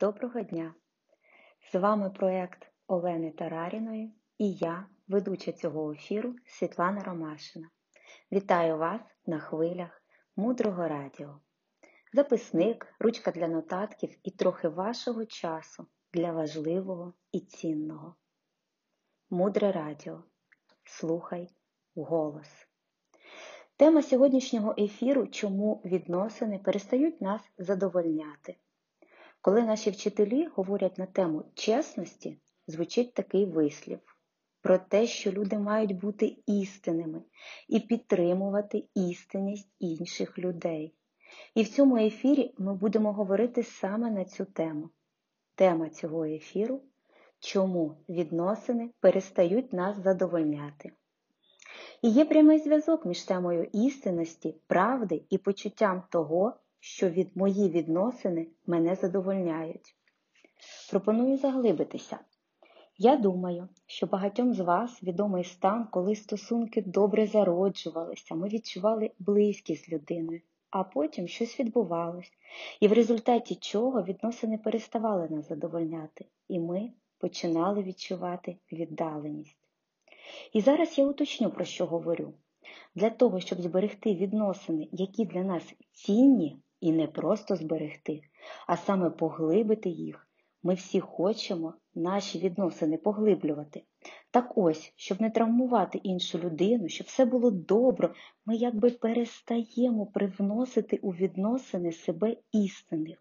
Доброго дня! З вами проєкт Олени Тараріної і я, ведуча цього ефіру Світлана Ромашина. Вітаю вас на хвилях мудрого радіо. Записник, ручка для нотатків і трохи вашого часу для важливого і цінного. Мудре радіо. Слухай голос. Тема сьогоднішнього ефіру чому відносини перестають нас задовольняти. Коли наші вчителі говорять на тему чесності, звучить такий вислів про те, що люди мають бути істинними і підтримувати істинність інших людей. І в цьому ефірі ми будемо говорити саме на цю тему. Тема цього ефіру чому відносини перестають нас задовольняти. І є прямий зв'язок між темою істинності, правди і почуттям того, що від мої відносини мене задовольняють. Пропоную заглибитися. Я думаю, що багатьом з вас відомий стан, коли стосунки добре зароджувалися, ми відчували близькість з людиною, а потім щось відбувалось, і в результаті чого відносини переставали нас задовольняти, і ми починали відчувати віддаленість. І зараз я уточню, про що говорю. Для того, щоб зберегти відносини, які для нас цінні, і не просто зберегти, а саме поглибити їх, ми всі хочемо наші відносини поглиблювати. Так ось, щоб не травмувати іншу людину, щоб все було добре, ми якби перестаємо привносити у відносини себе істинних.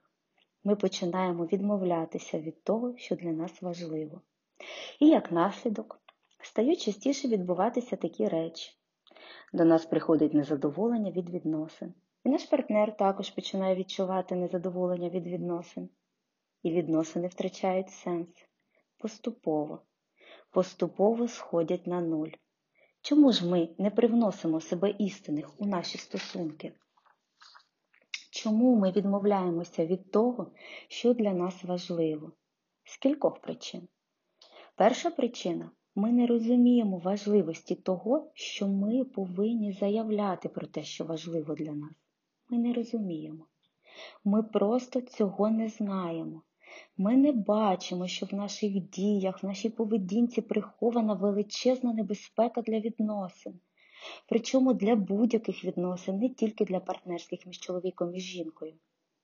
Ми починаємо відмовлятися від того, що для нас важливо. І як наслідок стають частіше відбуватися такі речі. До нас приходить незадоволення від відносин. І наш партнер також починає відчувати незадоволення від відносин. І відносини втрачають сенс. Поступово, поступово сходять на нуль. Чому ж ми не привносимо себе істинних у наші стосунки? Чому ми відмовляємося від того, що для нас важливо? З кількох причин. Перша причина ми не розуміємо важливості того, що ми повинні заявляти про те, що важливо для нас. Ми не розуміємо. Ми просто цього не знаємо. Ми не бачимо, що в наших діях, в нашій поведінці прихована величезна небезпека для відносин. Причому для будь-яких відносин, не тільки для партнерських між чоловіком і жінкою,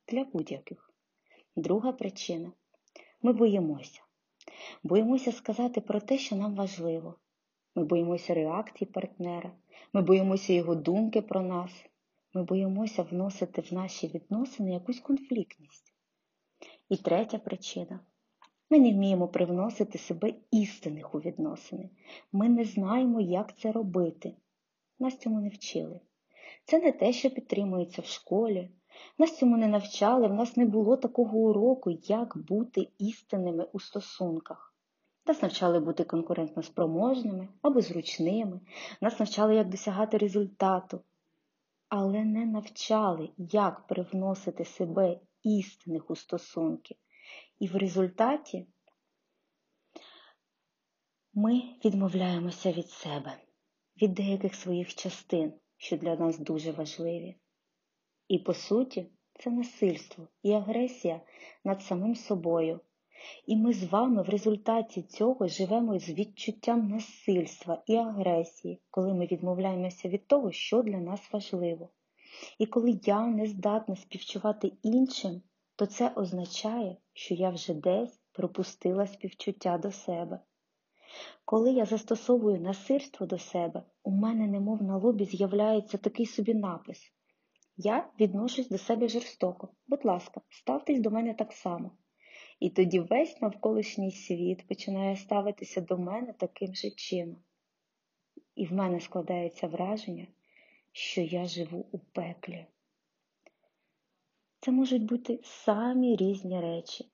для будь-яких. Друга причина ми боїмося. Боїмося сказати про те, що нам важливо. Ми боїмося реакції партнера, ми боїмося його думки про нас, ми боїмося вносити в наші відносини якусь конфліктність. І третя причина. Ми не вміємо привносити себе істинних у відносини. Ми не знаємо, як це робити. Нас цьому не вчили. Це не те, що підтримується в школі. Нас цьому не навчали, в нас не було такого уроку, як бути істинними у стосунках. Нас навчали бути конкурентно спроможними або зручними, нас навчали, як досягати результату, але не навчали, як привносити себе істинних у стосунки. І в результаті ми відмовляємося від себе, від деяких своїх частин, що для нас дуже важливі. І, по суті, це насильство і агресія над самим собою. І ми з вами в результаті цього живемо з відчуттям насильства і агресії, коли ми відмовляємося від того, що для нас важливо. І коли я не здатна співчувати іншим, то це означає, що я вже десь пропустила співчуття до себе. Коли я застосовую насильство до себе, у мене, немов на лобі, з'являється такий собі напис. Я відношусь до себе жорстоко. Будь ласка, ставтесь до мене так само. І тоді весь навколишній світ починає ставитися до мене таким же чином. І в мене складається враження, що я живу у пеклі. Це можуть бути самі різні речі.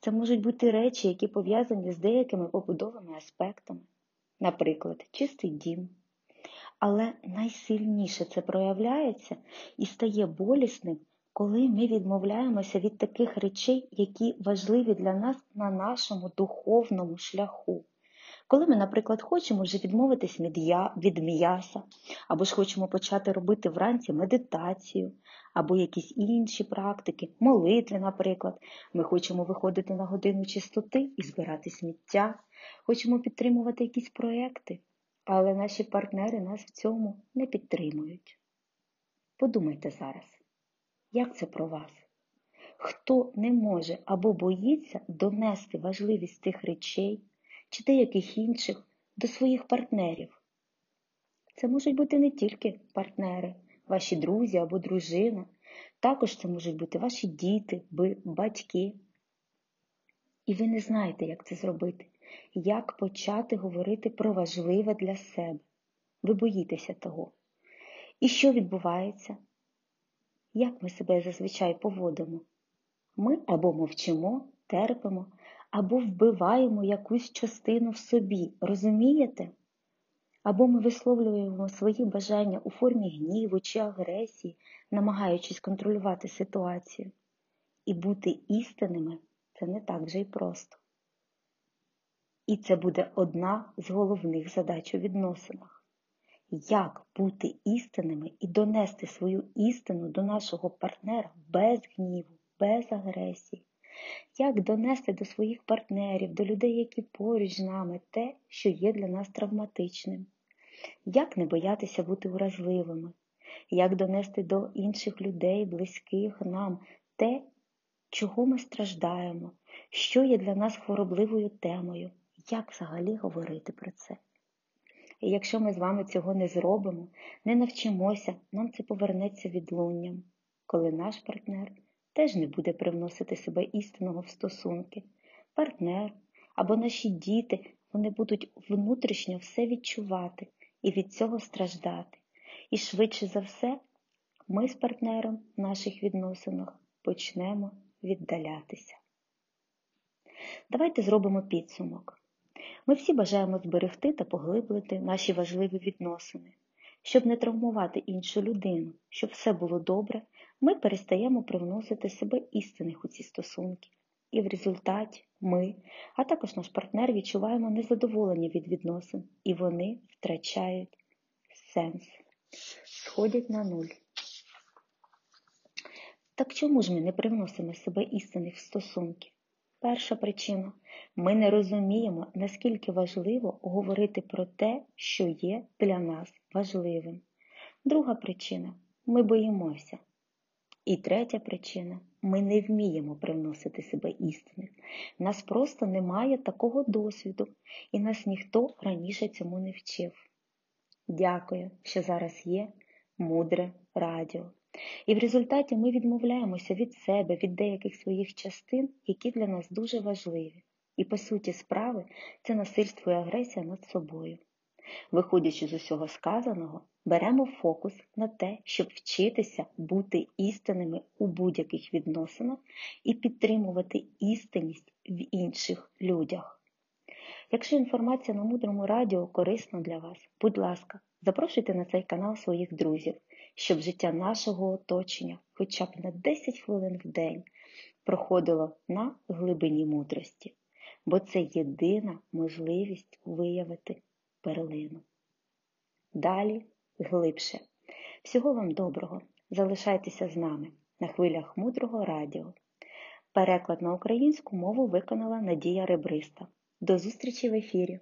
Це можуть бути речі, які пов'язані з деякими побудовими аспектами, наприклад, чистий дім. Але найсильніше це проявляється і стає болісним, коли ми відмовляємося від таких речей, які важливі для нас на нашому духовному шляху. Коли ми, наприклад, хочемо вже відмовитись від м'яса, або ж хочемо почати робити вранці медитацію, або якісь інші практики, молитви, наприклад. Ми хочемо виходити на годину чистоти і збирати сміття, хочемо підтримувати якісь проекти, але наші партнери нас в цьому не підтримують. Подумайте зараз, як це про вас? Хто не може або боїться донести важливість тих речей чи деяких інших до своїх партнерів? Це можуть бути не тільки партнери, ваші друзі або дружина, також це можуть бути ваші діти, батьки. І ви не знаєте, як це зробити, як почати говорити про важливе для себе. Ви боїтеся того. І що відбувається? Як ми себе зазвичай поводимо? Ми або мовчимо, терпимо, або вбиваємо якусь частину в собі, розумієте? Або ми висловлюємо свої бажання у формі гніву чи агресії, намагаючись контролювати ситуацію. І бути істинними це не так вже й просто. І це буде одна з головних задач у відносинах. Як бути істинними і донести свою істину до нашого партнера без гніву, без агресії? Як донести до своїх партнерів, до людей, які поруч з нами, те, що є для нас травматичним? Як не боятися бути уразливими? Як донести до інших людей, близьких нам те, чого ми страждаємо, що є для нас хворобливою темою? Як взагалі говорити про це? І якщо ми з вами цього не зробимо, не навчимося, нам це повернеться відлунням, коли наш партнер теж не буде привносити себе істинного в стосунки. Партнер або наші діти вони будуть внутрішньо все відчувати і від цього страждати. І швидше за все, ми з партнером в наших відносинах почнемо віддалятися. Давайте зробимо підсумок. Ми всі бажаємо зберегти та поглиблити наші важливі відносини. Щоб не травмувати іншу людину, щоб все було добре, ми перестаємо привносити себе істинних у ці стосунки. І в результаті ми, а також наш партнер відчуваємо незадоволення від відносин, і вони втрачають сенс, сходять на нуль. Так чому ж ми не привносимо себе істинних стосунків? Перша причина ми не розуміємо, наскільки важливо говорити про те, що є для нас важливим. Друга причина ми боїмося. І третя причина ми не вміємо привносити себе істинних. Нас просто немає такого досвіду, і нас ніхто раніше цьому не вчив. Дякую, що зараз є мудре радіо. І в результаті ми відмовляємося від себе, від деяких своїх частин, які для нас дуже важливі. І, по суті, справи це насильство і агресія над собою. Виходячи з усього сказаного, беремо фокус на те, щоб вчитися бути істинними у будь-яких відносинах і підтримувати істинність в інших людях. Якщо інформація на мудрому радіо корисна для вас, будь ласка, запрошуйте на цей канал своїх друзів, щоб життя нашого оточення хоча б на 10 хвилин в день проходило на глибині мудрості, бо це єдина можливість виявити перлину. Далі глибше. Всього вам доброго. Залишайтеся з нами на хвилях мудрого радіо. Переклад на українську мову виконала Надія Ребриста. До зустрічі в ефірі!